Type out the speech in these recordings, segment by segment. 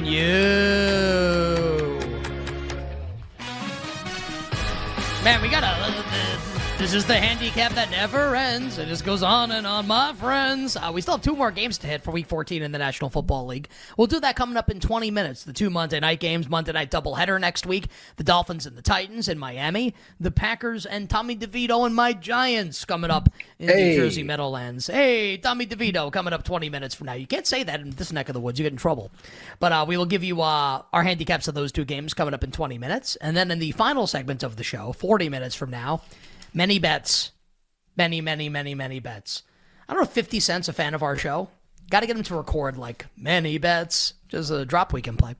and you. Man, we got a. This is the handicap that never ends. It just goes on and on, my friends. Uh, we still have two more games to hit for Week 14 in the National Football League. We'll do that coming up in 20 minutes. The two Monday night games, Monday night doubleheader next week. The Dolphins and the Titans in Miami. The Packers and Tommy DeVito and my Giants coming up in Hey. the Jersey Meadowlands. Hey, Tommy DeVito coming up 20 minutes from now. You can't say that in this neck of the woods. You get in trouble. But uh, we will give you uh, our handicaps of those two games coming up in 20 minutes. And then in the final segment of the show, 40 minutes from now, many bets. Many, many, many, many bets. I don't know if 50 Cent's a fan of our show. Got to get him to record like many bets. Just a drop we can play.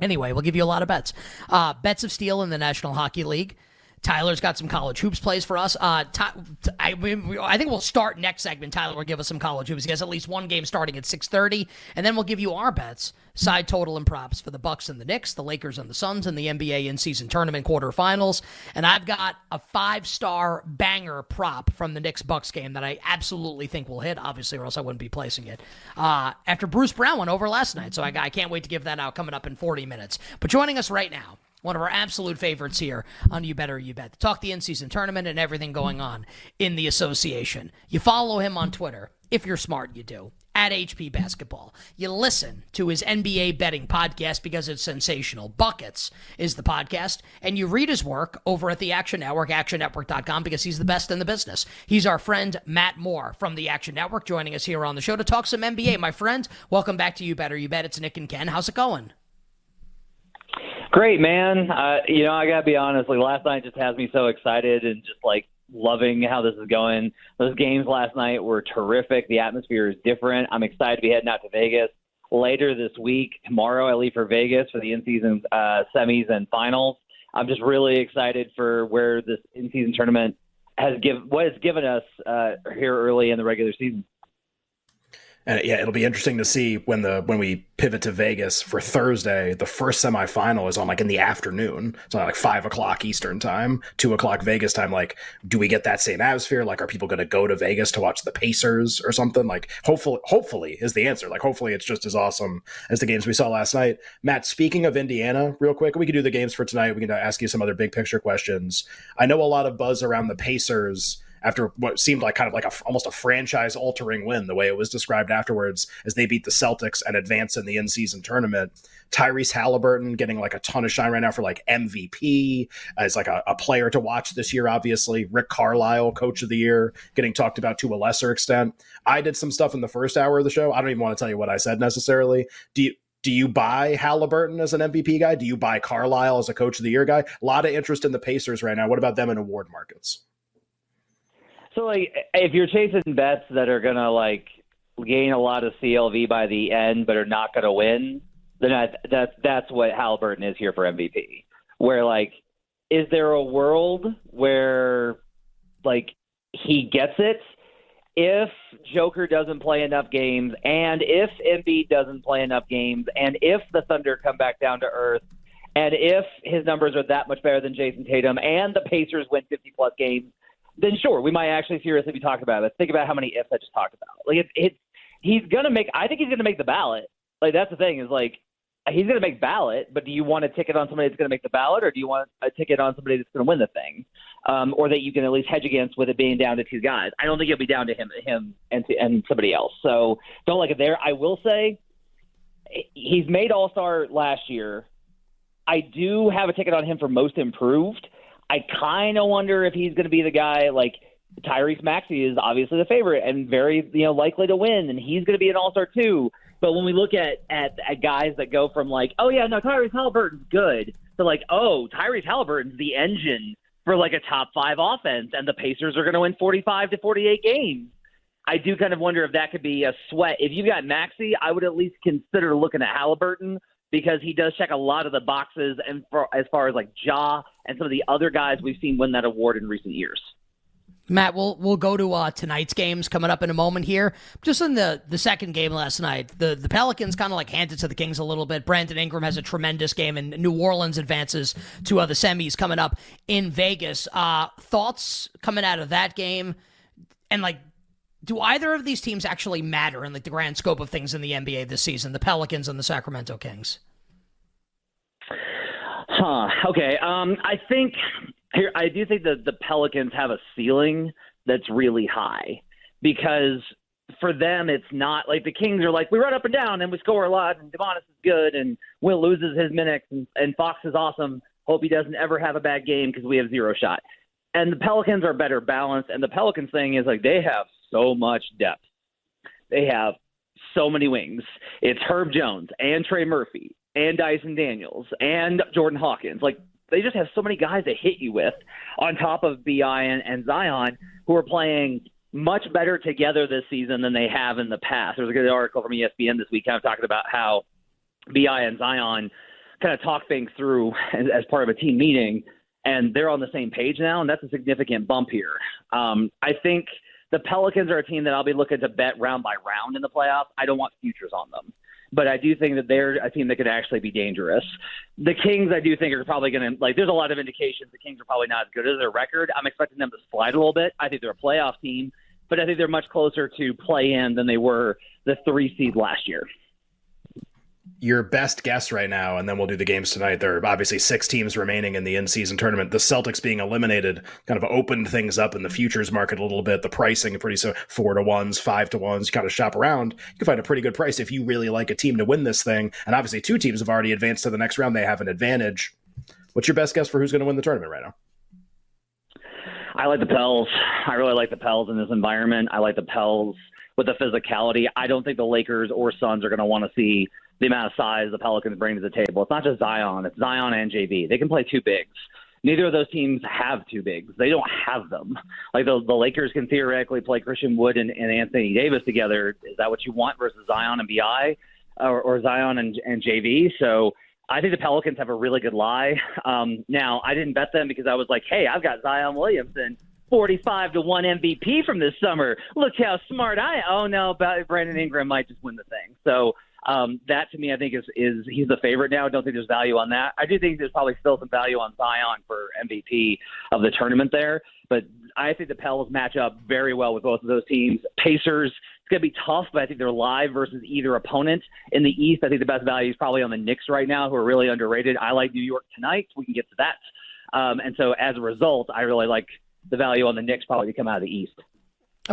Anyway, we'll give you a lot of bets. Uh, bets of steel in the National Hockey League. Tyler's got some college hoops plays for us. Uh, Ty, I, I think we'll start next segment. Tyler will give us some college hoops. He has at least one game starting at six thirty, and then we'll give you our bets, side total and props for the Bucks and the Knicks, the Lakers and the Suns, and the NBA in-season tournament quarterfinals. And I've got a five-star banger prop from the Knicks Bucks game that I absolutely think will hit. Obviously, or else I wouldn't be placing it. Uh, after Bruce Brown went over last night, so I, I can't wait to give that out coming up in forty minutes. But joining us right now one of our absolute favorites here on You Better You Bet. Talk the in-season tournament and everything going on in the association. You follow him on Twitter. If you're smart, you do. At HP Basketball. You listen to his NBA betting podcast because it's sensational. Buckets is the podcast. And you read his work over at the Action Network, actionnetwork.com, because he's the best in the business. He's our friend Matt Moore from the Action Network joining us here on the show to talk some NBA. My friend, welcome back to You Better You Bet. It's Nick and Ken. How's it going? Great, man. Uh, you know, I gotta be honest. Like last night just has me so excited and just like loving how this is going. Those games last night were terrific. The atmosphere is different. I'm excited to be heading out to Vegas later this week. Tomorrow, I leave for Vegas for the in-season uh, semis and finals. I'm just really excited for where this in-season tournament has give what has given us uh, here early in the regular season. And yeah, it'll be interesting to see when the when we pivot to Vegas for Thursday. The first semifinal is on like in the afternoon, so like five o'clock Eastern time, two o'clock Vegas time. Like, do we get that same atmosphere? Like, are people going to go to Vegas to watch the Pacers or something? Like, hopefully, hopefully is the answer. Like, hopefully it's just as awesome as the games we saw last night. Matt, speaking of Indiana, real quick, we can do the games for tonight. We can ask you some other big picture questions. I know a lot of buzz around the Pacers after what seemed like kind of like a almost a franchise altering win, the way it was described afterwards, as they beat the Celtics and advance in the in season tournament. Tyrese Halliburton getting like a ton of shine right now for like MVP as like a, a player to watch this year. Obviously, Rick Carlisle, Coach of the Year, getting talked about to a lesser extent. I did some stuff in the first hour of the show. I don't even want to tell you what I said necessarily. Do you? Do you buy Halliburton as an MVP guy? Do you buy Carlisle as a coach of the year guy? A lot of interest in the Pacers right now. What about them in award markets? So like if you're chasing bets that are gonna like gain a lot of CLV by the end but are not gonna win, then I, that's that's what Halliburton is here for MVP. Where like, is there a world where like he gets it if Joker doesn't play enough games and if Embiid doesn't play enough games and if the Thunder come back down to earth and if his numbers are that much better than Jayson Tatum and the Pacers win 50 plus games, then sure, we might actually seriously be talking about it. Think about how many ifs I just talked about. Like it's it's he's gonna make. I think he's gonna make the ballot. Like that's the thing is like he's gonna make ballot. But do you want a ticket on somebody that's gonna make the ballot, or do you want a ticket on somebody that's gonna win the thing, um, or that you can at least hedge against with it being down to two guys? I don't think it'll be down to him, him and to, and somebody else. So don't like it there. I will say he's made All Star last year. I do have a ticket on him for most improved. I kind of wonder if he's going to be the guy like Tyrese Maxey is obviously the favorite and very you know likely to win, and he's going to be an All Star too. But when we look at, at at guys that go from like, oh yeah, no, Tyrese Halliburton's good, to like, oh, Tyrese Halliburton's the engine for like a top five offense, and the Pacers are going to win forty five to forty eight games. I do kind of wonder if that could be a sweat. If you've got Maxey, I would at least consider looking at Halliburton because he does check a lot of the boxes and for as far as like Ja and some of the other guys we've seen win that award in recent years. Matt, we'll we'll go to uh, tonight's games coming up in a moment here. Just in the the second game last night, the the Pelicans kind of like handed to the Kings a little bit. Brandon Ingram has a tremendous game, and New Orleans advances to uh, the semis coming up in Vegas. Uh, thoughts coming out of that game, and like do either of these teams actually matter in like the grand scope of things in the NBA this season? The Pelicans and the Sacramento Kings. Huh. Okay. Um, I think here I do think that the Pelicans have a ceiling that's really high because for them it's not like the Kings are like we run up and down and we score a lot and Domantas is good and Will loses his minutes and, and Fox is awesome. Hope he doesn't ever have a bad game because we have zero shot. And the Pelicans are better balanced. And the Pelicans thing is like they have so much depth. They have so many wings. It's Herb Jones and Trey Murphy and Dyson Daniels and Jordan Hawkins. Like they just have so many guys to hit you with on top of Bi and, and Zion who are playing much better together this season than they have in the past. There was a good article from ESPN this week kind of talking about how Bi and Zion kind of talk things through as, as part of a team meeting, and they're on the same page now, and that's a significant bump here. Um, I think the Pelicans are a team that I'll be looking to bet round by round in the playoffs. I don't want futures on them but I do think that they're a team that could actually be dangerous. The Kings, I do think, are probably going to like. There's a lot of indications the Kings are probably not as good as their record. I'm expecting them to slide a little bit. I think they're a playoff team, but I think they're much closer to play in than they were the three seed last year your best guess right now, and then we'll do the games tonight. There are obviously six teams remaining in the in-season tournament. The Celtics being eliminated kind of opened things up in the futures market a little bit. The pricing pretty so four to ones, five to ones. You kind of shop around. You can find a pretty good price if you really like a team to win this thing. And obviously, two teams have already advanced to the next round. They have an advantage. What's your best guess for who's going to win the tournament right now? I like the Pels. I really like the Pels in this environment. I like the Pels with the physicality. I don't think the Lakers or Suns are going to want to see the amount of size the Pelicans bring to the table. It's not just Zion, it's Zion and JV. They can play two bigs. Neither of those teams have two bigs. They don't have them. Like the, the Lakers can theoretically play Christian Wood and, and Anthony Davis together. Is that what you want versus Zion and Bi or, or Zion and, and JV? So I think the Pelicans have a really good lie. Um, now, I didn't bet them because I was like, hey, I've got Zion Williamson 45 to 1 MVP from this summer. Look how smart I Oh no, Brandon Ingram might just win the thing. So um, that to me, I think is is he's the favorite now. I don't think there's value on that. I do think there's probably still some value on Zion for MVP of the tournament there, but I think the Pels match up very well with both of those teams. Pacers, it's going to be tough, but I think they're live versus either opponent. In the East, I think the best value is probably on the Knicks right now, who are really underrated. I like New York tonight. We can get to that. Um, and so as a result, I really like the value on the Knicks probably to come out of the East.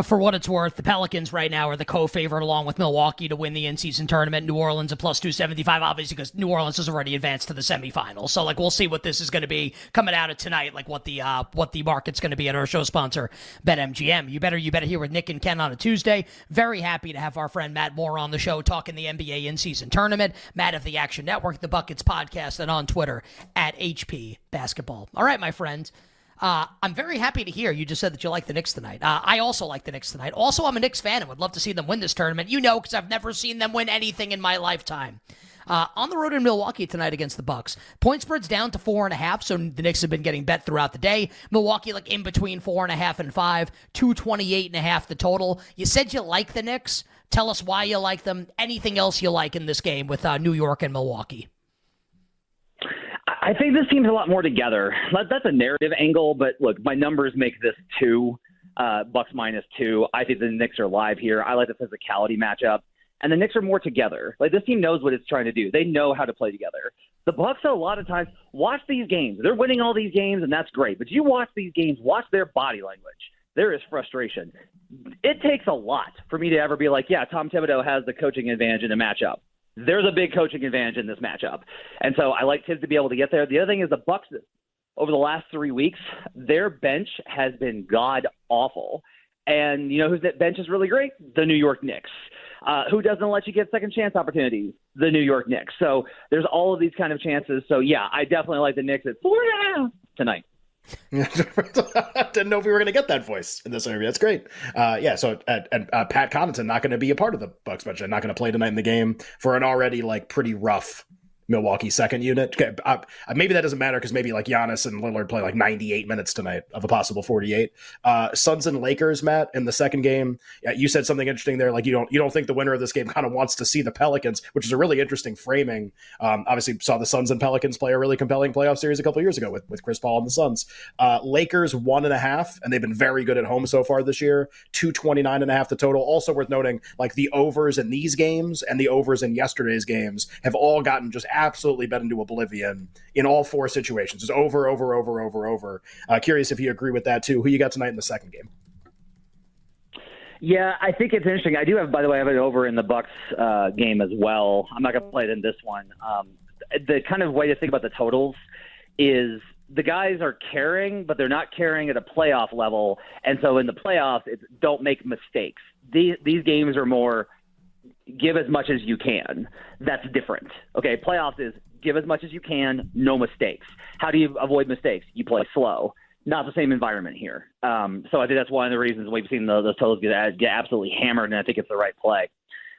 For what it's worth, the Pelicans right now are the co-favorite along with Milwaukee to win the in-season tournament. New Orleans a plus 275, obviously, because New Orleans has already advanced to the semifinals. So, like, we'll see what this is going to be coming out of tonight, like what the uh, what the market's going to be at our show sponsor, BetMGM. You better you better hear with Nick and Ken on a Tuesday. Very happy to have our friend Matt Moore on the show talking the NBA in-season tournament. Matt of the Action Network, the Buckets podcast, and on Twitter at HP Basketball. All right, my friends. Uh, I'm very happy to hear you just said that you like the Knicks tonight. Uh, I also like the Knicks tonight. Also, I'm a Knicks fan and would love to see them win this tournament. You know, because I've never seen them win anything in my lifetime. Uh, on the road in Milwaukee tonight against the Bucks. Point spread's down to four and a half, so the Knicks have been getting bet throughout the day. Milwaukee like in between four and a half and five, two twenty eight and a half the total. You said you like the Knicks. Tell us why you like them. Anything else you like in this game with uh, New York and Milwaukee? I think this team's a lot more together. That's a narrative angle, but look, my numbers make this two, uh, Bucks minus two. I think the Knicks are live here. I like the physicality matchup, and the Knicks are more together. Like this team knows what it's trying to do. They know how to play together. The Bucks a lot of times watch these games. They're winning all these games, and that's great. But you watch these games, watch their body language. There is frustration. It takes a lot for me to ever be like, yeah, Tom Thibodeau has the coaching advantage in a matchup there's a big coaching advantage in this matchup. And so I like Thibs to be able to get there. The other thing is the Bucks over the last three weeks, their bench has been god awful. And you know whose bench is really great? The New York Knicks. Uh, who doesn't let you get second chance opportunities? The New York Knicks. So there's all of these kind of chances. So yeah, I definitely like the Knicks at four tonight. Didn't know if we were going to get that voice in this interview. That's great. Uh, yeah. So, and uh, Pat Connaughton not going to be a part of the Bucks bunch. Not going to play tonight in the game for an already like pretty rough Milwaukee second unit. Okay, maybe that doesn't matter because maybe like Giannis and Lillard play like 98 minutes tonight of a possible 48. Uh, Suns and Lakers, Matt, in the second game. Yeah, you said something interesting there. Like you don't you don't think the winner of this game kind of wants to see the Pelicans, which is a really interesting framing. Um, obviously, saw the Suns and Pelicans play a really compelling playoff series a couple years ago with with Chris Paul and the Suns. Uh, Lakers one and a half, and they've been very good at home so far this year. 229 and a half the total. Also worth noting, like the overs in these games and the overs in yesterday's games have all gotten just absolutely bet into oblivion in all four situations. It's over, over, over, over, over. Uh, curious if you agree with that too. Who you got tonight in the second game? Yeah, I think it's interesting. I do have, by the way, I have it over in the Bucks uh, game as well. I'm not going to play it in this one. Um, the kind of way to think about the totals is the guys are caring, but they're not caring at a playoff level. And so in the playoffs, it's don't make mistakes. These these games are more give as much as you can. That's different. Okay, playoffs is give as much as you can, no mistakes. How do you avoid mistakes? You play slow. Not the same environment here. Um, so I think that's one of the reasons we've seen the, totals get, get absolutely hammered, and I think it's the right play.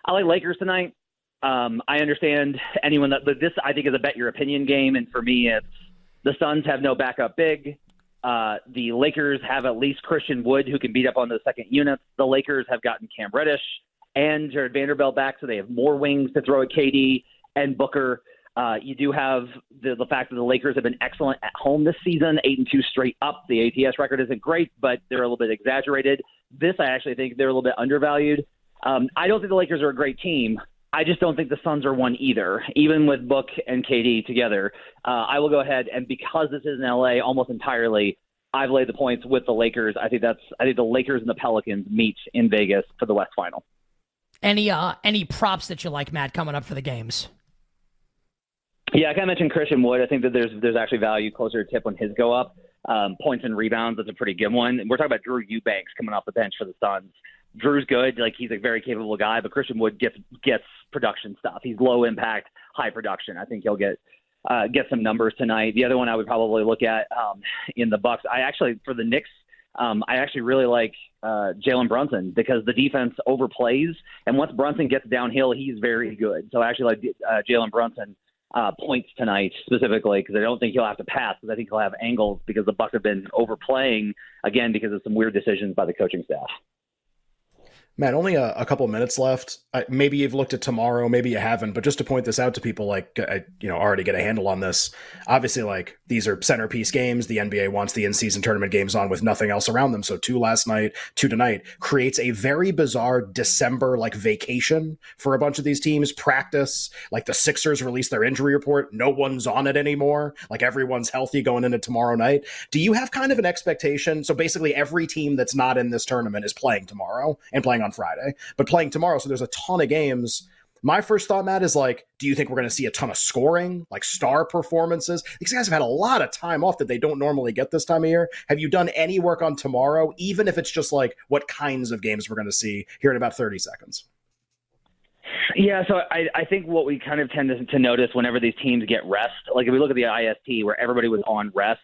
I like Lakers tonight. Um, I understand anyone that, but this I think is a bet your opinion game, and for me, it's the Suns have no backup big. Uh, the Lakers have at least Christian Wood who can beat up on the second units. The Lakers have gotten Cam Reddish and Jarred Vanderbilt back, so they have more wings to throw at KD and Booker. Uh, you do have the, the fact that the Lakers have been excellent at home this season, eight and two straight up. The ATS record isn't great, but they're a little bit exaggerated. This, I actually think they're a little bit undervalued. Um, I don't think the Lakers are a great team. I just don't think the Suns are one either, even with Book and KD together. Uh, I will go ahead and because this is in LA almost entirely, I've laid the points with the Lakers. I think that's I think the Lakers and the Pelicans meet in Vegas for the West Final. Any uh any props that you like, Matt, coming up for the games? Yeah, I kind of mentioned Christian Wood. I think that there's there's actually value closer to tip when his go up. Um, points and rebounds, that's a pretty good one. We're talking about Drew Eubanks coming off the bench for the Suns. Drew's good, like he's a very capable guy, but Christian Wood gets gets production stuff. He's low impact, high production. I think he'll get uh, get some numbers tonight. The other one I would probably look at um, in the Bucks. I actually for the Knicks um, I actually really like uh, Jalen Brunson because the defense overplays, and once Brunson gets downhill, he's very good. So I actually like uh, Jalen Brunson uh, points tonight specifically because I don't think he'll have to pass because I think he'll have angles because the Bucks have been overplaying again because of some weird decisions by the coaching staff. Matt, only a, a couple minutes left. I, maybe you've looked at tomorrow, maybe you haven't, but just to point this out to people, like I, you know, already get a handle on this. Obviously, like these are centerpiece games. The NBA wants the in-season tournament games on with nothing else around them. So two last night, two tonight creates a very bizarre December like vacation for a bunch of these teams. Practice, like the Sixers released their injury report. No one's on it anymore. Like everyone's healthy going into tomorrow night. Do you have kind of an expectation? So basically, every team that's not in this tournament is playing tomorrow and playing on Friday, but playing tomorrow. So there's a ton of games. My first thought, Matt, is like, do you think we're going to see a ton of scoring, like star performances? These guys have had a lot of time off that they don't normally get this time of year. Have you done any work on tomorrow, even if it's just like what kinds of games we're going to see here in about 30 seconds? Yeah, so I, I think what we kind of tend to, to notice whenever these teams get rest, like if we look at the IST where everybody was on rest,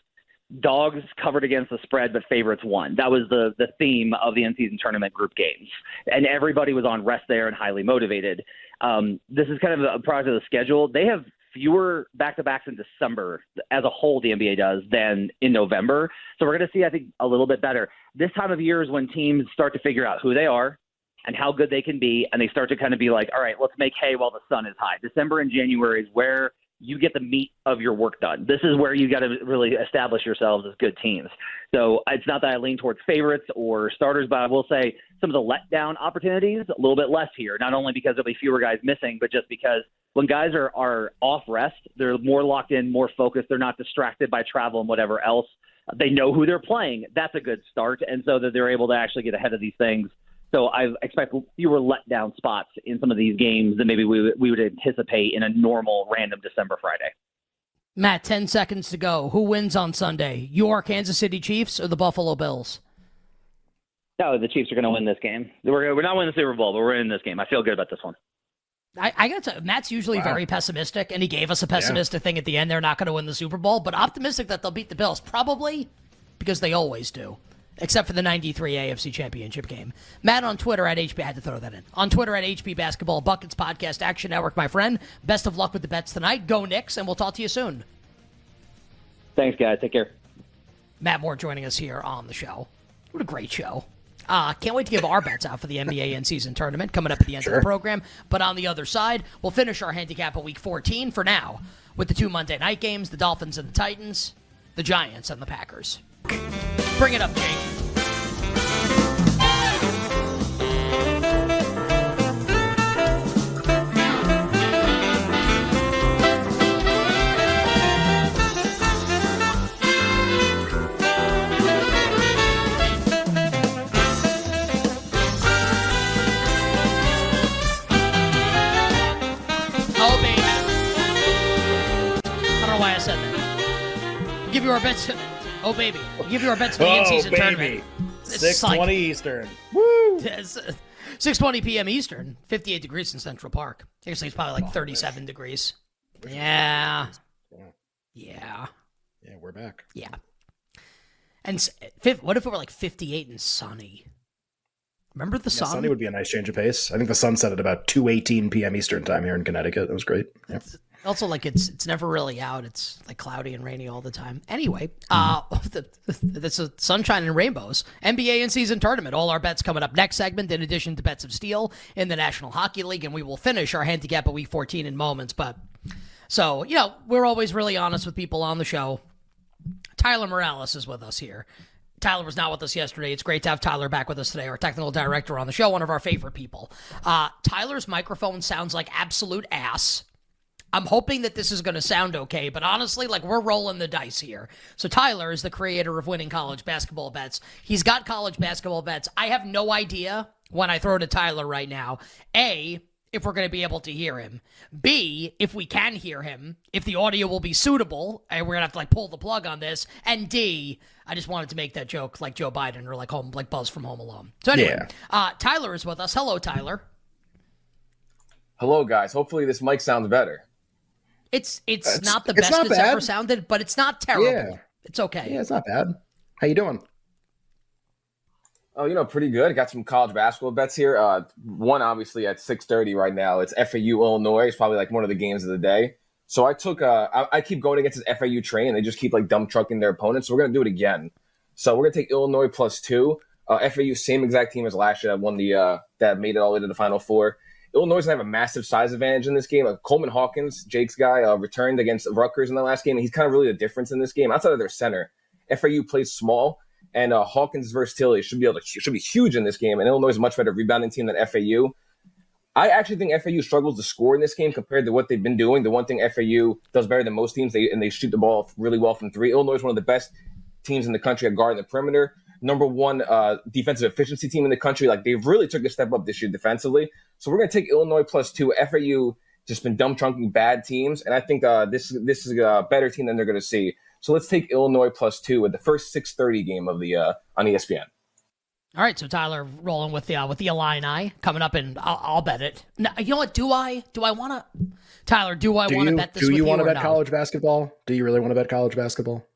dogs covered against the spread, but favorites won. That was the the theme of the in-season tournament group games, and everybody was on rest there and highly motivated. Um, this is kind of a product of the schedule. They have fewer back-to-backs in December as a whole. The NBA does than in November, so we're going to see, I think, a little bit better. This time of year is when teams start to figure out who they are and how good they can be, and they start to kind of be like, all right, let's make hay while the sun is high. December and January is where you get the meat of your work done. This is where you got to really establish yourselves as good teams. So it's not that I lean towards favorites or starters, but I will say some of the letdown opportunities a little bit less here. Not only because there'll be fewer guys missing, but just because when guys are are off rest, they're more locked in, more focused. They're not distracted by travel and whatever else. They know who they're playing. That's a good start, and so that they're able to actually get ahead of these things so I expect fewer letdown spots in some of these games than maybe we, we would anticipate in a normal random December Friday. Matt, 10 seconds to go. Who wins on Sunday? Your Kansas City Chiefs or the Buffalo Bills? No, the Chiefs are going to win this game. We're, we're not winning the Super Bowl, but we're in this game. I feel good about this one. I, I got to. Matt's usually wow. very pessimistic, and he gave us a pessimistic yeah. thing at the end. They're not going to win the Super Bowl, but optimistic that they'll beat the Bills, probably because they always do. Except for the 93 AFC Championship game. Matt on Twitter at HB, I had to throw that in. On Twitter at HP Basketball, Buckets Podcast, Action Network, my friend. Best of luck with the bets tonight. Go Knicks, and we'll talk to you soon. Thanks, guys. Take care. Matt Moore joining us here on the show. What a great show. Uh, can't wait to give our bets out for the NBA in season tournament coming up at the end Sure. of the program. But on the other side, we'll finish our handicap at week 14 for now with the two Monday night games the Dolphins and the Titans, the Giants and the Packers. Bring it up, Jake. Oh. Give you our. Oh, baby. We'll give you our bets for the Oh, in-season baby. tournament. Six twenty Eastern. Woo! 6:20 p.m. Eastern, 58 degrees in Central Park. Actually, it's probably like 37 degrees. Yeah. Yeah. Yeah, we're back. Yeah. And what if it were like 58 and sunny? Remember the Yeah, sun? Sunday would be a nice change of pace. I think the sun set at about two eighteen p.m. Eastern time here in Connecticut. That was great. Yeah. Also, like it's it's never really out. It's like cloudy and rainy all the time. Anyway, uh, the, this is sunshine and rainbows. NBA in season tournament. All our bets coming up next segment. In addition to bets of steel in the National Hockey League, and we will finish our handicap at week 14 in moments. But so you know, we're always really honest with people on the show. Tyler Morales is with us here. Tyler was not with us yesterday. It's great to have Tyler back with us today, our technical director on the show, one of our favorite people. Uh, Tyler's microphone sounds like absolute ass. I'm hoping that this is going to sound okay, but honestly, like we're rolling the dice here. So Tyler is the creator of winning college basketball bets. He's got college basketball bets. I have no idea when I throw to Tyler right now. A, if we're going to be able to hear him. B, if we can hear him, if the audio will be suitable, and we're going to have to like pull the plug on this. And D, I just wanted to make that joke like Joe Biden or like home like Buzz from Home Alone. So anyway, Yeah. uh, Tyler is with us. Hello, Tyler. Hello, guys. Hopefully, this mic sounds better. It's it's, It's- not the it's best not it's ever sounded, but it's not terrible. Yeah. It's okay. Yeah, it's not bad. How you doing? Oh, you know, pretty good. Got some college basketball bets here. Uh, one obviously at six thirty right now. It's FAU Illinois. It's probably like one of the games of the day. So I took. Uh, I, I keep going against this FAU train. They just keep like dump trucking their opponents. So we're gonna do it again. So we're gonna take Illinois plus two. Uh, FAU same exact team as last year that won the uh, that made it all the way to the Final Four. Illinois is gonna have a massive size advantage in this game. Uh, Coleman Hawkins, Jake's guy, uh, returned against Rutgers in the last game. and He's kind of really the difference in this game. Outside of their center, FAU plays small, and uh, Hawkins' versatility should be able to should be huge in this game. And Illinois is a much better rebounding team than FAU. I actually think FAU struggles to score in this game compared to what they've been doing. The one thing FAU does better than most teams, they and they shoot the ball really well from three. Illinois is one of the best teams in the country at guarding the perimeter. Number one uh, defensive efficiency team in the country. Like they've really took a step up this year defensively. So we're going to take Illinois plus two. FAU just been dumb trunking bad teams, and I think uh, this this is a better team than they're going to see. So let's take Illinois plus two with the first six thirty game of the uh, on ESPN. All right, so Tyler rolling with the uh, with the Illini coming up, and I'll, I'll bet it. No, you know what? Do I do I want to? Tyler, do I want to bet this? do with you want to bet no? college basketball? Do you really want to bet college basketball?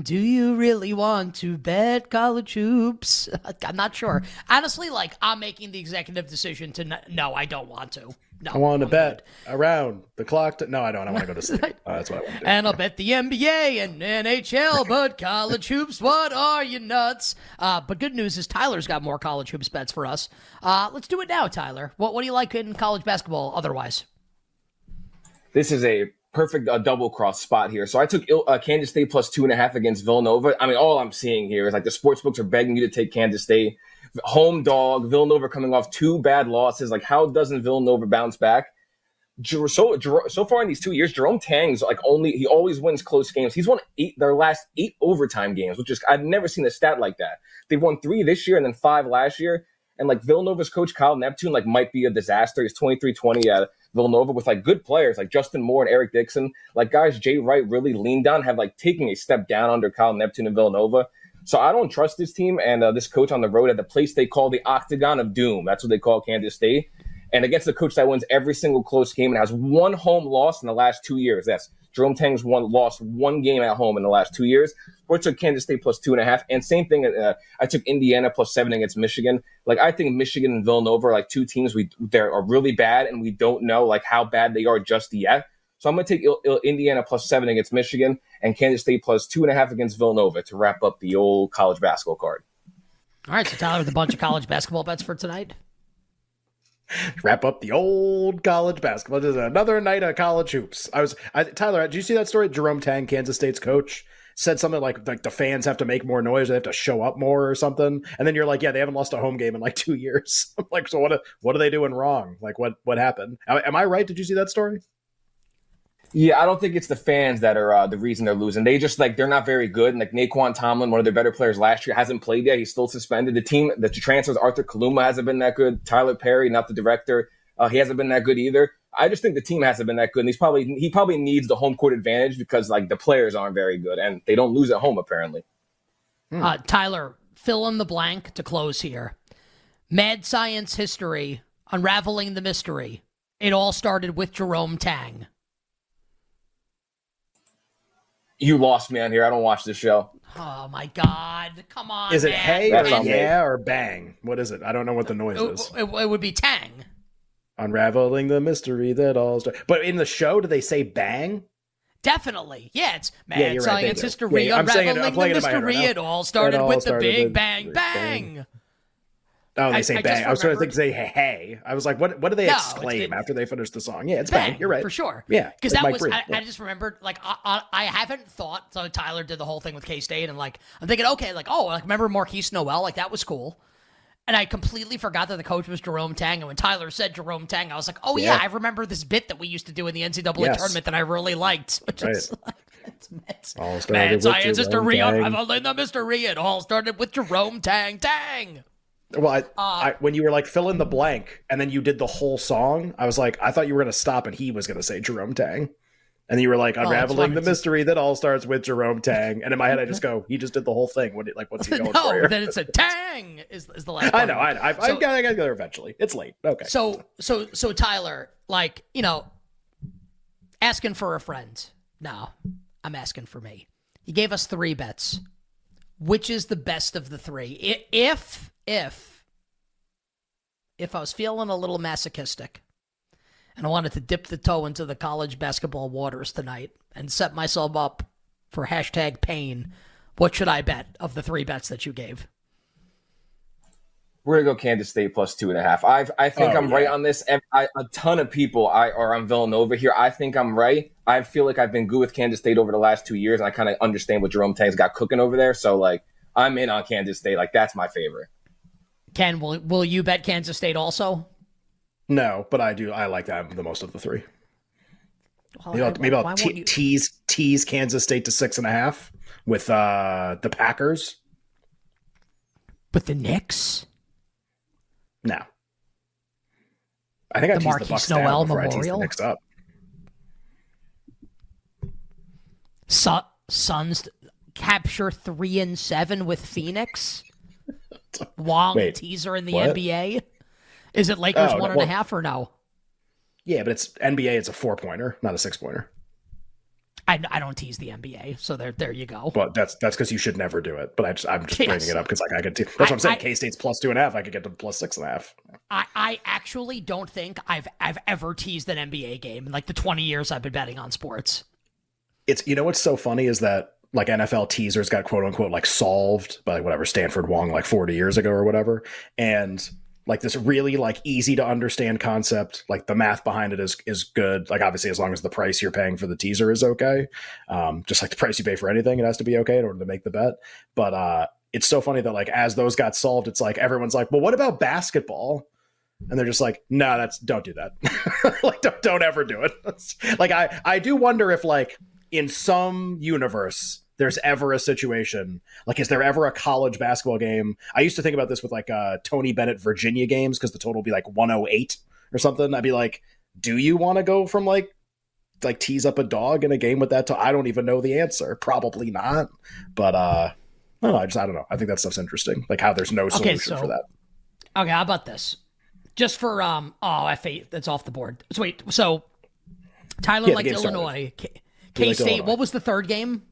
Do you really want to bet college hoops? I'm not sure. Honestly, like I'm making the executive decision to n- no, I don't want to. No, I want to I'm bet good. around the clock. To, no, I don't. I want to go to sleep. Uh, that's what I want to do. And I'll bet the NBA and NHL, but college hoops, what are you nuts? Uh, but good news is Tyler's got more college hoops bets for us. Uh, let's do it now, Tyler. What what do you like in college basketball otherwise? this is a perfect uh, double cross spot here. So I took uh, Kansas State plus two and a half against Villanova. I mean, all I'm seeing here is like the sports books are begging you to take Kansas State. Home dog, Villanova coming off two bad losses. Like, how doesn't Villanova bounce back? So, so far in these two years, Jerome Tang's like only he always wins close games. He's won eight their last eight overtime games, which is I've never seen a stat like that. They've won three this year and then five last year. And like Villanova's coach Kyle Neptune like might be a disaster. He's 23-20 at Villanova with like good players like Justin Moore and Eric Dixon. Like guys Jay Wright really leaned on, have like taken a step down under Kyle Neptune and Villanova. So I don't trust this team and uh, this coach on the road at the place they call the Octagon of Doom. That's what they call Kansas State. And against the coach that wins every single close game and has one home loss in the last two years. Yes, Jerome Tang's one lost one game at home in the last two years. I took Kansas State plus two and a half, and same thing. Uh, I took Indiana plus seven against Michigan. Like I think Michigan and Villanova are like two teams we they are really bad, and we don't know like how bad they are just yet. So I'm going to take Il- Il- Indiana plus seven against Michigan and Kansas State plus two and a half against Villanova to wrap up the old college basketball card. All right, so Tyler with a bunch of college basketball bets for tonight. Wrap up the old college basketball. This is another night of college hoops. I was I, Tyler. Did you see that story? Jerome Tang, Kansas State's coach, said something like like the fans have to make more noise. They have to show up more or something. And then you're like, yeah, they haven't lost a home game in like two years. I'm like, so what? What are they doing wrong? Like, what what happened? Am I right? Did you see that story? Yeah, I don't think it's the fans that are uh, the reason they're losing. They just like they're not very good. And like Nae'Qwan Tomlin, one of their better players last year, hasn't played yet. He's still suspended. The team, the transfers, Arthur Kaluma hasn't been that good. Tylor Perry, not the director, uh, he hasn't been that good either. I just think the team hasn't been that good. And he's probably he probably needs the home court advantage because like the players aren't very good and they don't lose at home apparently. Hmm. Uh, Tyler, fill in the blank to close here. Mad science history, unraveling the mystery. It all started with Jerome Tang. You lost me on here. I don't watch this show. Oh my god! Come on. Is it man. hey or yeah or bang? What is it? I don't know what the noise it, is. It, it, would be tang. Unraveling the mystery that all. Star- but in the show, do they say bang? Definitely. Yeah, it's mad yeah, science right, history. Yeah, unraveling it, the mystery. It all started all with started the big bang bang. bang. Oh, they I, say I bang. I was trying to think say hey, hey. I was like, what? What do they no, exclaim after they finish the song? Yeah, it's bang, bang. You're right for sure. Yeah, because that was. I, yeah. I, just remembered. Like I, I, I, haven't thought. So Tyler did the whole thing with K State, and like I'm thinking, okay, like oh, like remember Markquis Nowell? Like that was cool. And I completely forgot that the coach was Jerome Tang. And when Tyler said Jerome Tang, I was like, oh yeah, yeah I remember this bit that we used to do in the NCAA yes. tournament that I really liked, which right. is like. It's all mad science history, unraveling the mystery. It all started with Jerome Tang Tang. Well, I, uh, I, when you were like fill in the blank, and then you did the whole song, I was like, I thought you were going to stop, and he was going to say Jerome Tang, and you were like unraveling the mystery that all starts with Jerome Tang, and in my head I just go, he just did the whole thing. What, like, what's he going no, for? Here? then it's a Tang is, is the last. I know, I know. I've, so, I've got to get there eventually. It's late. Okay. So, so, so Tyler, like, you know, asking for a friend. No, I'm asking for me. He gave us three bets. Which is the best of the three? If if if I was feeling a little masochistic and I wanted to dip the toe into the college basketball waters tonight and set myself up for hashtag pain, what should I bet of the three bets that you gave? We're gonna go Kansas State plus two and a half. I I think oh, I'm yeah. right on this. I, a ton of people I are on Villanova here. I think I'm right. I feel like I've been good with Kansas State over the last two years, and I kind of understand what Jerome Tang's got cooking over there. So like, I'm in on Kansas State. Like that's my favorite. Ken, will will you bet Kansas State also? No, but I do. I like that the most of the three. Well, maybe, I, maybe I'll te- you... tease tease Kansas State to six and a half with uh the Packers. But the Knicks. No. I think I the teased Markquis the Bucks down Memorial. I up. Su- Suns capture three and seven with Phoenix. Wong Wait, teaser in the what? NBA. Is it Lakers Oh, one no, and a half or no? Yeah, but it's NBA. It's a four pointer, not a six pointer. I, I don't tease the NBA, so there there you go. But that's that's because you should never do it. But I just, I'm just Yes. bringing it up because like I could. Te- that's what I- I'm saying. K State's plus two and a half. I could get to plus six and a half. I, I actually don't think I've I've ever teased an NBA game in like the twenty years I've been betting on sports. It's you know what's so funny is that like NFL teasers got quote unquote like solved by whatever Stanford Wong like 40 years ago or whatever, and like this really like easy to understand concept like the math behind it is is good. Like obviously as long as the price you're paying for the teaser is okay um just like the price you pay for anything it has to be okay in order to make the bet. But uh it's so funny that like as those got solved it's like everyone's like well what about basketball? And they're just like no that's don't do that. Like don't, don't ever do it. Like i i do wonder if like in some universe there's ever a situation like is there ever a college basketball game i used to think about this with like uh tony bennett virginia games because the total would be like 108 or something i'd be like do you want to go from like like tease up a dog in a game with that to- i don't even know the answer probably not but uh I don't know. I just I don't know. I think that stuff's interesting. Like how there's no solution so- for that. Okay, how about this? just for um oh F8 that's off the board. So wait, so Tyler Yeah, liked. Illinois, K liked State. Illinois. What was the third game?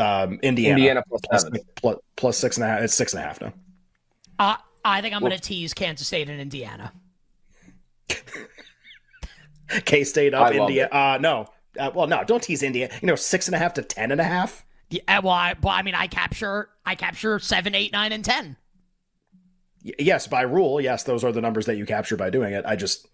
Um, Indiana. Indiana plus Plus- seven. plus- plus six and a half. It's six and a half now. Uh, I think I'm going to tease Kansas State and Indiana. K State I up. love India. Uh, no. Uh, well, no. Don't tease India. You know, six and a half to ten and a half. Yeah, well, I, well, I mean, I capture, I capture seven, eight, nine, and ten. Y- yes, by rule, yes, those are the numbers that you capture by doing it. I just,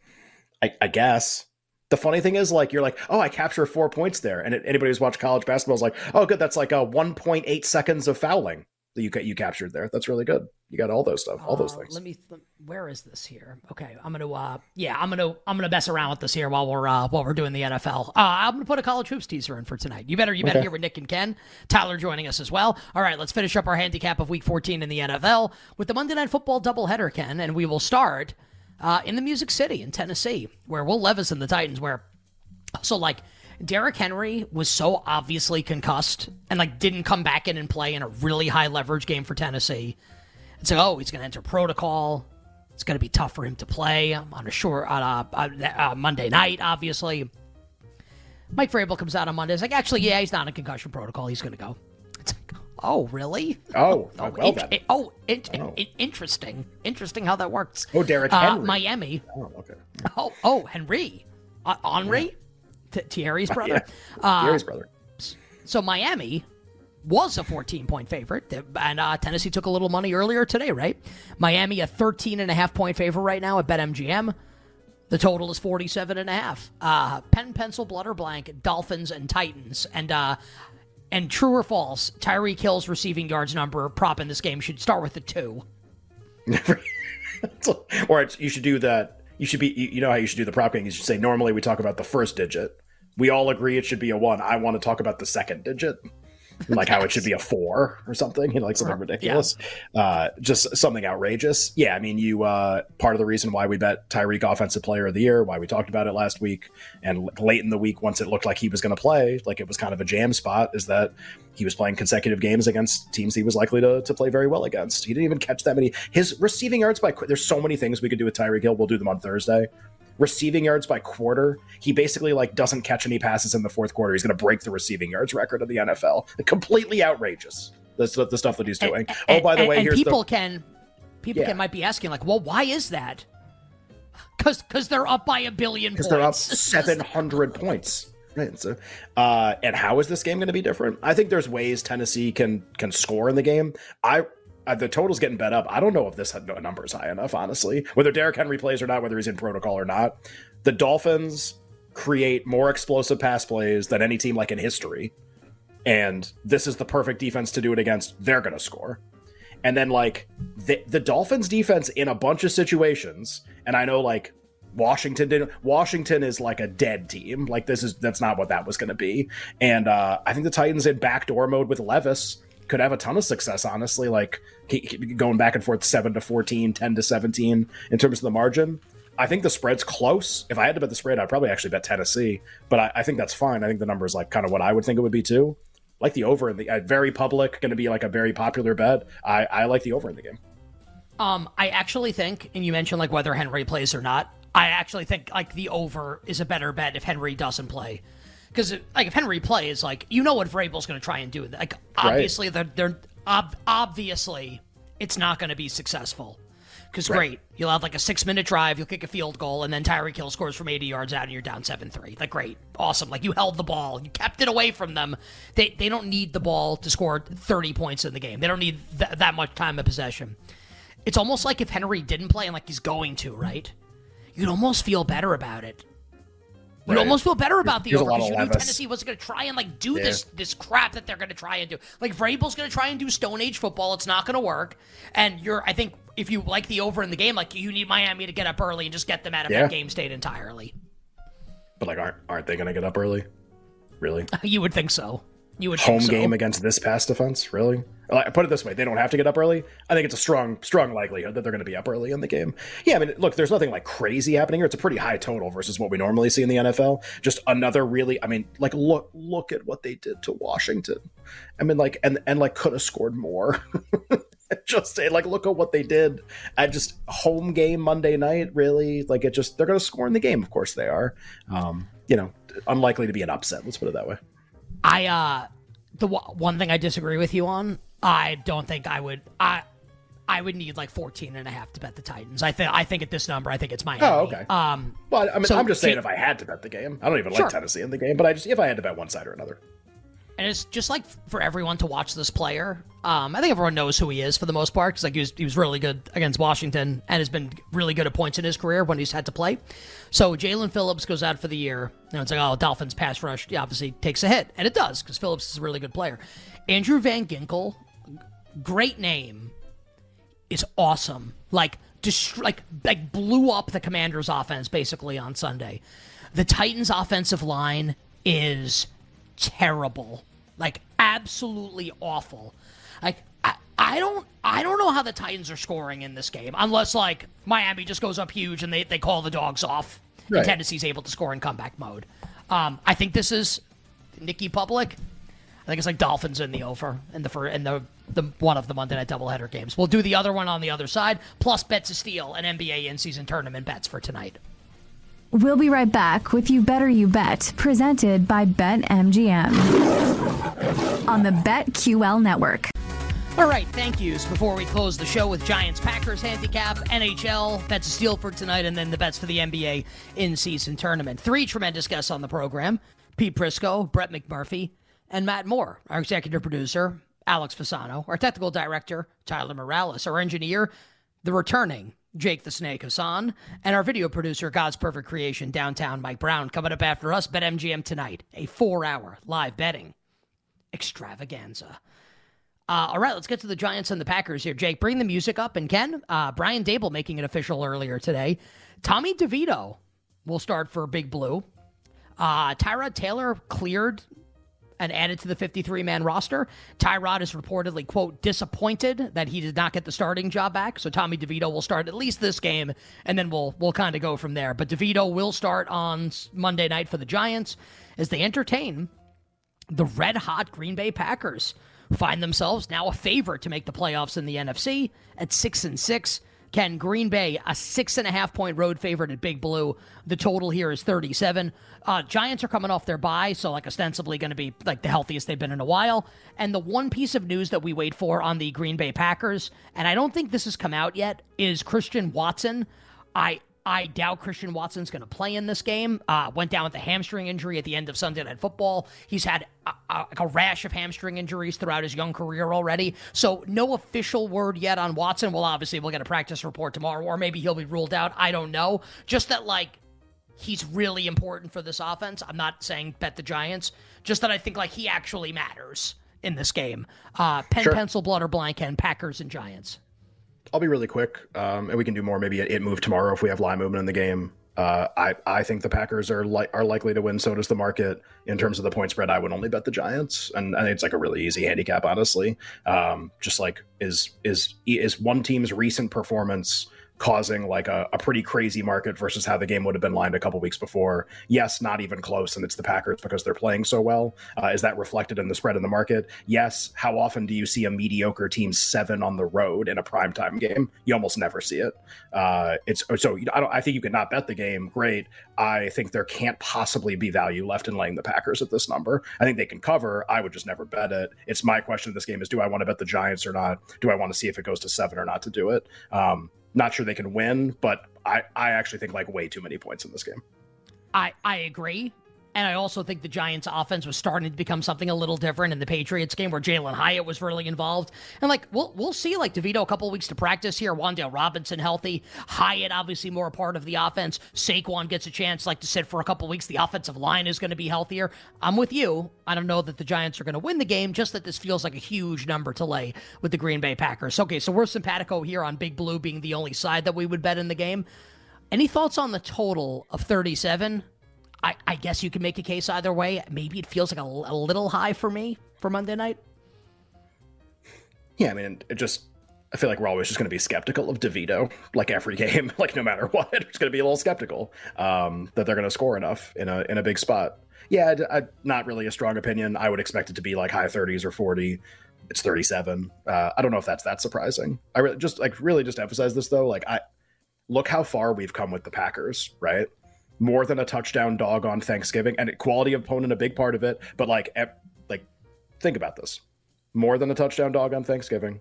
I, I guess. The funny thing is, like, you're like, oh, I capture four points there, and anybody who's watched college basketball is like, oh, good, that's like a 1.8 seconds of fouling that you you captured there. That's really good. You got all those stuff, all those Uh, things. Let me. Th- where is this here? Okay, I'm gonna. Uh, yeah, I'm gonna. I'm gonna mess around with this here while we're uh, while we're doing the NFL. Uh, I'm gonna put a college hoops teaser in for tonight. You better. You better Okay. hear with Nick and Ken. Tyler joining us as well. All right, let's finish up our handicap of Week 14 in the NFL with the Monday Night Football doubleheader, Ken, and we will start uh, in the Music City in Tennessee, where Will Levis and the Titans, where so like Derrick Henry was so obviously concussed and like didn't come back in and play in a really high leverage game for Tennessee. It's like, oh, he's going to enter protocol. It's going to be tough for him to play on a short on a, on a- uh, Monday night, obviously. Mike Vrabel comes out on Monday. It's like, actually, yeah, he's not in concussion protocol. He's going to go. Oh, really? oh, Oh, well int- then. it- oh, Oh. in- interesting. Interesting how that works. Oh, Derrick Uh, Henry. Miami. Oh, okay. Oh, oh, Henry, uh, Henri, T- Thierry's brother. Uh, Gary's brother. so Miami was a 14 point favorite, and uh, Tennessee took a little money earlier today, right? Miami a 13 and a half point favorite right now at BetMGM. The total is 47 and a half. Uh, pen, pencil, blood or blank, Dolphins and Titans, and uh, and true or false, Tyreek Hill's receiving yards number prop in this game should start with the two. or you should do that. You should be. You, you know how you should do the prop game. You should say normally we talk about the first digit. We all agree it should be a one. I want to talk about the second digit, like how it should be a four or something. You know, like something ridiculous. Uh, just something outrageous. Yeah, I mean, you. Uh, part of the reason why we bet Tyreek Offensive Player of the Year, why we talked about it last week, and late in the week, once it looked like he was going to play, like it was kind of a jam spot, is that he was playing consecutive games against teams he was likely to, to play very well against. He didn't even catch that many. His receiving yards by qu- there's so many things we could do with Tyreek Hill. We'll do them on Thursday. Receiving yards by quarter, he basically like doesn't catch any passes in the fourth quarter. He's going to break the receiving yards record of the NFL. Completely outrageous. That's the, the stuff that he's doing. And- oh, by the and- way, here's people the can people Yeah. can might be asking like, well, why is that? Because because they're up by a billion because they're up 700 points. Right. So, uh, and how is this game going to be different? I think there's ways Tennessee can can score in the game. I the total's getting bet up. I don't know if this number is high enough, honestly. Whether Derrick Henry plays or not, whether he's in protocol or not, the Dolphins create more explosive pass plays than any team like in history, and this is the perfect defense to do it against. They're going to score. And then like the the Dolphins defense in a bunch of situations, and I know like Washington didn't Washington is like a dead team. Like this is that's not what that was going to be. And uh I think the Titans in backdoor mode with Levis could have a ton of success honestly like going back and forth 7 to 14, 10 to 17 in terms of the margin. I think the spread's close. If I had to bet the spread, I'd probably actually bet Tennessee, but I, I think that's fine. I think the number is like kind of what I would think it would be too. Like the over in the uh, very public, going to be like a very popular bet. I, I like the over in the game. Um, I actually think, and you mentioned like whether Henry plays or not. I actually think like the over is a better bet if Henry doesn't play, because like if Henry plays, like you know what Vrabel's going to try and do. Like obviously they're they're ob- obviously it's not going to be successful. Because great, you'll have like a six minute drive, you'll kick a field goal, and then Tyreek Hill scores from 80 yards out, and you're down seven three. Like great, awesome. Like you held the ball, you kept it away from them. They they don't need the ball to score 30 points in the game. They don't need th- that much time of possession it's almost like if Henry didn't play and like he's going to, right? You'd almost feel better about it. Right. almost feel better about the There's over because you knew Tennessee wasn't going to try and like do Yeah. this this crap that they're going to try and do. Like Vrabel's going to try and do Stone Age football. It's not going to work. And you're, I think, if you like the over in the game, like you need Miami to get up early and just get them out of Yeah. that game state entirely. But like, aren't aren't they going to get up early? Really? You would think so. You would Home so. game against this pass defense? Really? Like, put it this way: they don't have to get up early. I think it's a strong, strong likelihood that they're going to be up early in the game. Yeah, I mean, look, there's nothing like crazy happening here. It's a pretty high total versus what we normally see in the NFL. Just another really, I mean, like look, look at what they did to Washington. I mean, like, and and like could have scored more. just say like look at what they did at just home game Monday night. Really, like it just they're going to score in the game. Of course they are. Um, you know, unlikely to be an upset. Let's put it that way. I uh, the one thing I disagree with you on. I don't think I would. I I would need like 14 and a half to bet the Titans. I think I think at this number, I think it's Miami. Oh, okay. Um, well, I mean, so, I'm just saying if I had to bet the game, I don't even sure. like Tennessee in the game, but I just if I had to bet one side or another. And it's just like for everyone to watch this player. Um, I think everyone knows who he is for the most part because like he was he was really good against Washington and has been really good at points in his career when he's had to play. So Jaelan Phillips goes out for the year. And it's like, oh, Dolphins pass rush obviously takes a hit, and it does because Phillips is a really good player. Andrew Van Ginkel, great name, is awesome. Like just like like blew up the Commanders' offense basically on Sunday. The Titans' offensive line is terrible, like absolutely awful. Like I, I don't I don't know how the Titans are scoring in this game unless like Miami just goes up huge and they, they call the dogs off right. and Tennessee's able to score in comeback mode. Um, I think this is Nikki Public. I think it's like Dolphins in the over in the for in the the one of the Monday night doubleheader games. We'll do the other one on the other side, plus bet of steel an NBA in season tournament bets for tonight. We'll be right back with You Better You Bet, presented by BetMGM on the BetQL network. All right, thank yous. Before we close the show with Giants Packers handicap, NHL, bets of steel for tonight, and then the bets for the NBA in season tournament. Three tremendous guests on the program Pete Prisco, Brett McMurphy, and Matt Moore, our executive producer, Alex Fasano, our technical director, Tyler Morales, our engineer, the returning Jake the Snake Hassan, and our video producer, God's Perfect Creation, downtown Mike Brown. Coming up after us, BetMGM tonight, a four hour live betting extravaganza. Uh, all right, let's get to the Giants and the Packers here. Jake, bring the music up. And Ken, uh, Brian Daboll making it official earlier today. Tommy DeVito will start for Big Blue. Uh, Tyrod Taylor cleared and added to the 53 man roster. Tyrod is reportedly, quote, disappointed that he did not get the starting job back. So Tommy DeVito will start at least this game, and then we'll we'll kind of go from there. But DeVito will start on Monday night for the Giants as they entertain the red hot Green Bay Packers. Find themselves now a favorite to make the playoffs in the NFC at six and six. Ken Green Bay, a six and a half point road favorite at Big Blue. The total here is 37. Uh, Giants are coming off their bye, so like ostensibly going to be like the healthiest they've been in a while. And the one piece of news that we wait for on the Green Bay Packers, and I don't think this has come out yet, is Christian Watson. I I doubt Christian Watson's going to play in this game. Uh, went down with a hamstring injury at the end of Sunday Night Football. He's had a, a, a, rash of hamstring injuries throughout his young career already. So no official word yet on Watson. Well, obviously we'll get a practice report tomorrow, or maybe he'll be ruled out. I don't know. Just that like he's really important for this offense. I'm not saying bet the Giants. Just that I think like he actually matters in this game. Uh, pen, sure. pencil, blood, or blank, and Packers and Giants. I'll be really quick, um, and we can do more maybe at it move tomorrow if we have line movement in the game. Uh, I I think the Packers are li- are likely to win. So does the market in terms of the point spread. I would only bet the Giants, and think it's like a really easy handicap, honestly. Um, just like is is is one team's recent performance causing like a, a, pretty crazy market versus how the game would have been lined a couple weeks before. Yes, not even close, and it's the Packers because they're playing so well. Uh, is that reflected in the spread in the market? Yes. How often do you see a mediocre team seven on the road in a primetime game? You almost never see it. Uh, it's so I don't. I think you could not bet the game. Great. I think there can't possibly be value left in laying the Packers at this number. I think they can cover. I would just never bet it. It's my question this game is do I want to bet the Giants or not? Do I want to see if it goes to seven or not to do it? Um, not sure they can win, but I, I actually think like way too many points in this game. I, I agree. And I also think the Giants' offense was starting to become something a little different in the Patriots game, where Jalin Hyatt was really involved. And like we'll we'll see, like DeVito a couple weeks to practice here. Wan'Dale Robinson healthy, Hyatt obviously more a part of the offense. Saquon gets a chance like to sit for a couple weeks. The offensive line is going to be healthier. I'm with you. I don't know that the Giants are going to win the game, just that this feels like a huge number to lay with the Green Bay Packers. Okay, so we're simpatico here on Big Blue being the only side that we would bet in the game. Any thoughts on the total of 37? I, I guess you can make a case either way. Maybe it feels like a, a little high for me for Monday night. Yeah, I mean, it just I feel like we're always just going to be skeptical of DeVito, like every game, like no matter what, it's going to be a little skeptical um, that they're going to score enough in a in a big spot. Yeah, I, I, not really a strong opinion. I would expect it to be like high 30s or 40, It's 37. Uh, I don't know if that's that surprising. I really just like really just emphasize this though. Like I look how far we've come with the Packers, right? More than a touchdown dog on Thanksgiving, and quality opponent a big part of it. But like, like think about this: more than a touchdown dog on Thanksgiving.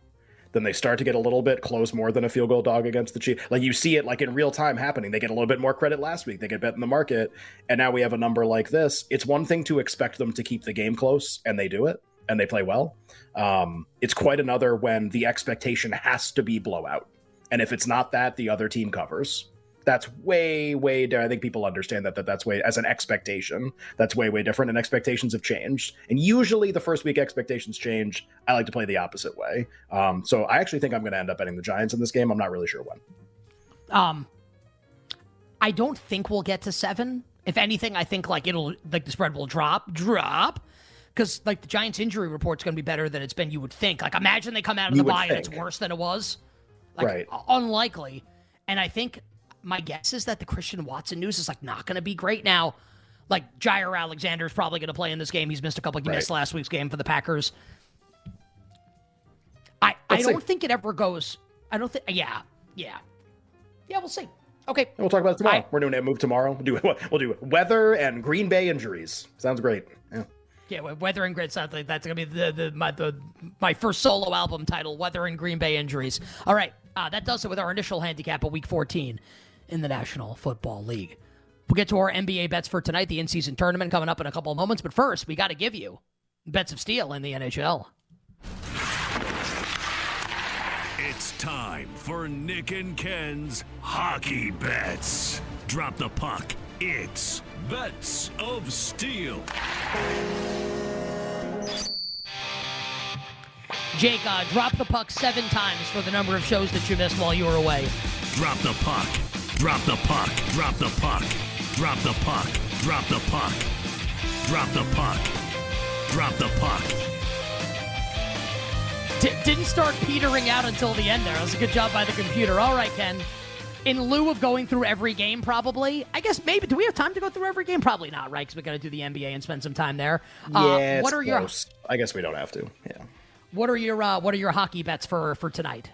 Then they start to get a little bit close more than a field goal dog against the Chiefs. Like you see it like in real time happening. They get a little bit more credit last week. They get bet in the market, and now we have a number like this. It's one thing to expect them to keep the game close, and they do it, and they play well. Um, it's quite another when the expectation has to be blowout, and if it's not that, the other team covers that's way way i think people understand that, that that's way as an expectation that's way way different and expectations have changed. And usually the first week expectations change i like to play the opposite way. Um, so i actually think i'm going to end up betting the giants in this game i'm not really sure when. Um i don't think we'll get to seven. If anything i think like it'll like the spread will drop drop because like the giants injury report's going to be better than it's been you would think. Like imagine they come out of You the bye and it's worse than it was. Like Right. unlikely. And i think my guess is that the Christian Watson news is like not going to be great now. Like Jaire Alexander is probably going to play in this game. He's missed a couple. He Right. missed last week's game for the Packers. I I Let's see. don't think it ever goes. I don't think. Yeah, yeah, yeah. We'll see. Okay. we'll talk about it tomorrow I- we're doing a move tomorrow we'll do we'll do weather and green bay injuries sounds great yeah Yeah, Weather and Grit sounds like that's gonna be the, the my the my first solo album title, Weather and Green Bay Injuries. All right, uh, that does it with our initial handicap of Week 14 in the National Football League. We'll get to our NBA bets for tonight, the in-season tournament coming up in a couple of moments. But first, we got to give you bets of steel in the NHL. It's time for Nick and Ken's Hockey Bets. Drop the puck. It's Bets of Steel. Jake, uh, drop the puck seven times for the number of shows that you missed while you were away. Drop the puck. Drop the puck. Drop the puck. Drop the puck. Drop the puck. Drop the puck. Drop the puck. D- didn't start petering out until the end there. That was a good job by the computer. All right, Ken. In lieu of going through every game, probably. I guess maybe. Do we have time to go through every game? Probably not, right? Because we got to do the NBA and spend some time there. Uh, yeah what it's are your i guess we don't have to yeah What are your uh, What are your hockey bets for for tonight?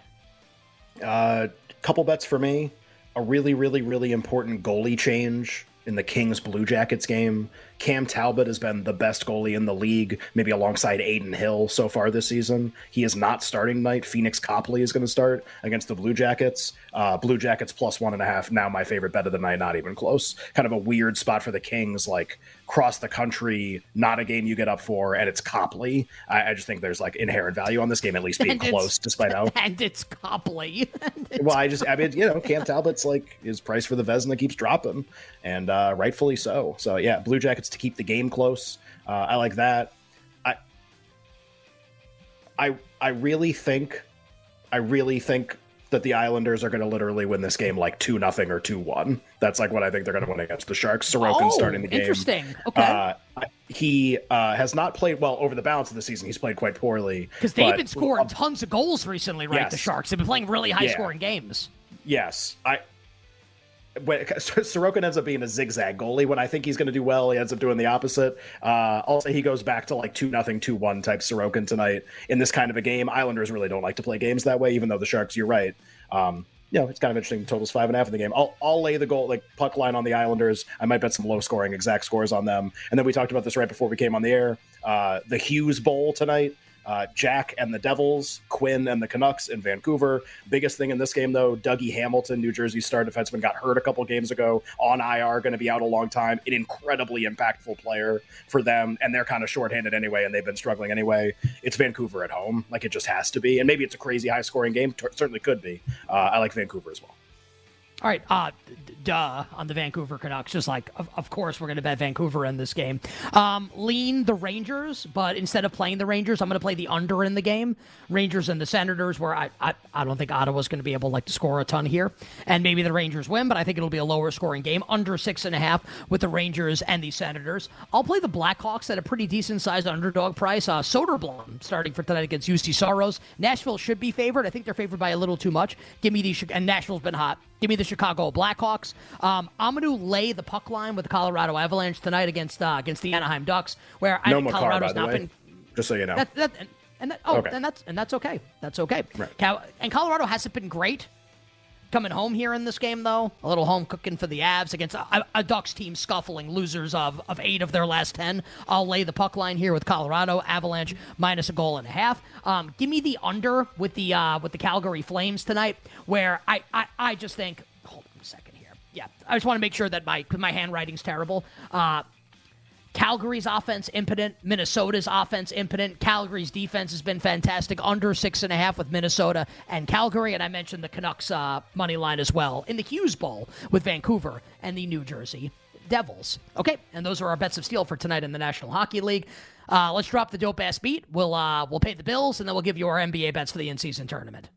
Uh, couple bets for me. A really, really, really important goalie change in the Kings Blue Jackets game. Cam Talbot has been the best goalie in the league, maybe alongside Adin Hill so far this season. He is not starting tonight. Pheonix Copley is going to start against the Blue Jackets. Uh, Blue Jackets plus one and a half. Now my favorite bet of the night, not even close. Kind of a weird spot for the Kings, like cross the country, not a game you get up for, and it's Copley. I, I just think there's like inherent value on this game, at least being And close, despite how And it's Copley. And it's- well, I just, I mean, you know, Cam Talbot's like his price for the Vezina keeps dropping, and uh, rightfully so. So yeah, Blue Jackets to keep the game close. Uh, I like that. I, I, I really think, I really think that the Islanders are going to literally win this game like two nothing or two one. That's like what I think they're going to win against the Sharks. Sorokin oh, starting the game. interesting. Okay. Uh, he uh, has not played well over the balance of the season. He's played quite poorly Because they've but- been scoring tons of goals recently, right? The Sharks. They've been playing really high Yeah. scoring games. Yes, I. When Sorokin ends up being a zigzag goalie, when I think he's going to do well, he ends up doing the opposite. Uh, also, he goes back to like two nothing, two one type Sorokin tonight in this kind of a game. Islanders really don't like to play games that way, even though the Sharks, you're right. Um, you know, it's kind of interesting. Totals five and a half in the game. I'll, I'll lay the goal like puck line on the Islanders. I might bet some low scoring exact scores on them. And then we talked about this right before we came on the air. Uh, the Hughes Bowl tonight. Uh, Jack and the Devils, Quinn and the Canucks in Vancouver. Biggest thing in this game, though, Dougie Hamilton, New Jersey star defenseman, got hurt a couple games ago on IR, going to be out a long time. An incredibly impactful player for them, and they're kind of shorthanded anyway, and they've been struggling anyway. It's Vancouver at home, like it just has to be, and maybe it's a crazy high scoring game. T- certainly could be. Uh, I like Vancouver as well. All right, uh, duh, on the Vancouver Canucks. Just like, of, of course, we're going to bet Vancouver in this game. Um, lean the Rangers, but instead of playing the Rangers, I'm going to play the under in the game. Rangers and the Senators, where I, I, I don't think Ottawa's going to be able like to score a ton here, and maybe the Rangers win, but I think it'll be a lower scoring game, under six and a half with the Rangers and the Senators. I'll play the Blackhawks at a pretty decent sized underdog price. Uh, Soderblom starting for tonight against Juuse Saros. Nashville should be favored. I think they're favored by a little too much. Give me the and Nashville's been hot. Give me the Chicago Blackhawks. Um, I'm going to lay the puck line with the Colorado Avalanche tonight against uh, against the Anaheim Ducks, where I No think Makar, Colorado's not way, been. just so you know. That, that, And that, oh, Okay. and that's and that's okay. That's okay. Right. And Colorado hasn't been great coming home here in this game, though. A little home cooking for the Avs against a, a Ducks team scuffling, losers of, of eight of their last ten. I'll lay the puck line here with Colorado Avalanche minus a goal and a half. Um, give me the under with the uh, with the Calgary Flames tonight, where I, I, I just think. Hold on a second here. Yeah, I just want to make sure that my my handwriting's terrible. Uh, Calgary's offense impotent. Minnesota's offense impotent. Calgary's defense has been fantastic. Under six and a half with Minnesota and Calgary. And I mentioned the Canucks uh, money line as well in the Hughes Bowl with Vancouver and the New Jersey Devils. Okay, and those are our bets of steel for tonight in the National Hockey League. Uh, let's drop the dope ass beat. We'll uh, we'll pay the bills and then we'll give you our NBA bets for the in season tournament.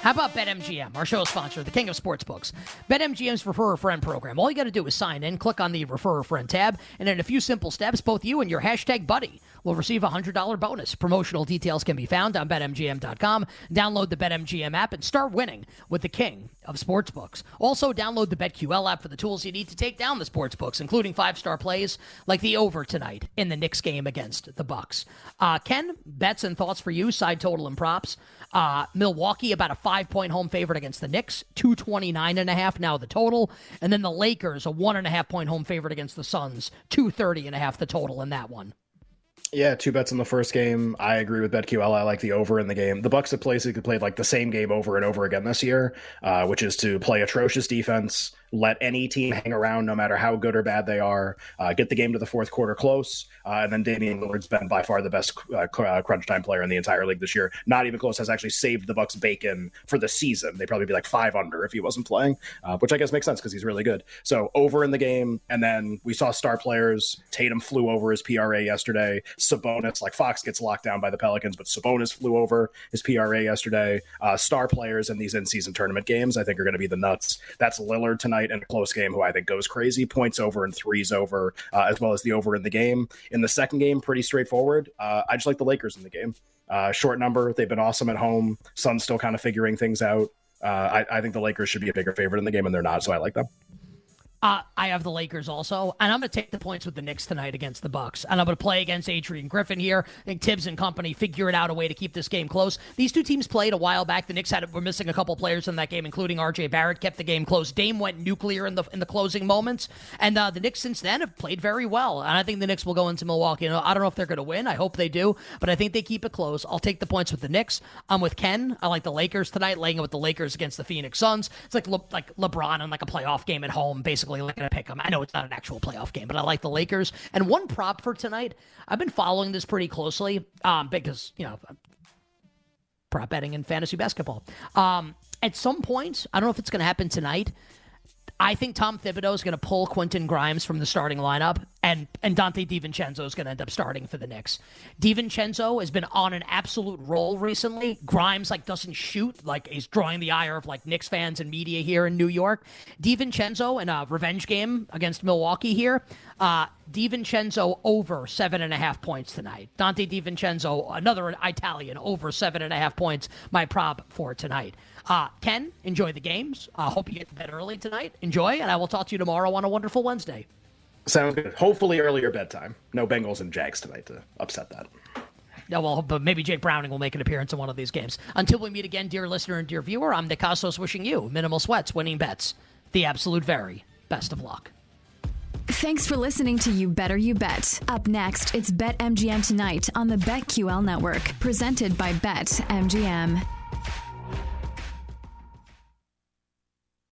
How about BetMGM, our show sponsor, the king of sportsbooks? BetMGM's Refer a Friend program. All you got to do is sign in, click on the Refer a Friend tab, and in a few simple steps, both you and your hashtag buddy will receive a $100 bonus. Promotional details can be found on BetMGM.com. Download the BetMGM app and start winning with the king of sportsbooks. Also, download the BetQL app for the tools you need to take down the sportsbooks, including five-star plays like the over tonight in the Knicks game against the Bucks. Uh, Ken, bets and thoughts for you, side total and props. Uh, Milwaukee about a five point home favorite against the Knicks, 229 and a half now the total. And then the Lakers, a one and a half point home favorite against the Suns, 230 and a half the total in that one. Yeah, two bets in the first game. I agree with BetQL. I like the over in the game. The Bucks have played like the same game over and over again this year, uh, which is to play atrocious defense, let any team hang around, no matter how good or bad they are, uh, get the game to the fourth quarter close, uh, and then Damian Lillard's been by far the best uh, uh, crunch time player in the entire league this year. Not even close. Has actually saved the Bucks bacon for the season. They'd probably be like five under if he wasn't playing, uh, which I guess makes sense because he's really good. So over in the game, and then we saw star players. Tatum flew over his PRA yesterday. Sabonis, like Fox, gets locked down by the Pelicans, but Sabonis flew over his PRA yesterday. Uh, star players in these in-season tournament games, I think, are going to be the nuts. That's Lillard tonight in a close game, who I think goes crazy. Points over and threes over, uh, as well as the over in the game. In the second game, pretty straightforward. Uh, I just like the Lakers in the game. Uh, short number. They've been awesome at home. Suns still kind of figuring things out. Uh, I, I think the Lakers should be a bigger favorite in the game, and they're not, so I like them. Uh, I have the Lakers also, and I'm going to take the points with the Knicks tonight against the Bucks, and I'm going to play against Adrian Griffin here. I think Thibs and company figured out a way to keep this game close. These two teams played a while back. The Knicks had were missing a couple players in that game, including R.J. Barrett, kept the game close. Dame went nuclear in the in the closing moments, and uh, the Knicks since then have played very well. And I think the Knicks will go into Milwaukee. You know, I don't know if they're going to win. I hope they do, but I think they keep it close. I'll take the points with the Knicks. I'm with Ken. I like the Lakers tonight, laying it with the Lakers against the Phoenix Suns. It's like Le- like LeBron in like a playoff game at home, basically looking to pick them. I know it's not an actual playoff game, but I like the Lakers. And one prop for tonight, I've been following this pretty closely um, because, you know, prop betting in fantasy basketball. Um, at some point, I don't know if it's going to happen tonight. I think Tom Thibodeau is going to pull Quentin Grimes from the starting lineup, and and Donte DiVincenzo is going to end up starting for the Knicks. DiVincenzo has been on an absolute roll recently. Grimes like doesn't shoot, like he's drawing the ire of like Knicks fans and media here in New York. DiVincenzo in a revenge game against Milwaukee here. Uh, DiVincenzo over seven and a half points tonight. Donte DiVincenzo, another Italian, over seven and a half points. My prop for tonight. Uh, Ken, enjoy the games. I uh, hope you get to bed early tonight. Enjoy, and I will talk to you tomorrow on a wonderful Wednesday. Sounds good. Hopefully earlier bedtime. No Bengals and Jags tonight to upset that. No, well, but maybe Jake Browning will make an appearance in one of these games. Until we meet again, dear listener and dear viewer, I'm Nick Kostos wishing you minimal sweats, winning bets, the absolute very best of luck. Thanks for listening to You Better You Bet. Up next, it's Bet MGM tonight on the BetQL network, presented by Bet MGM.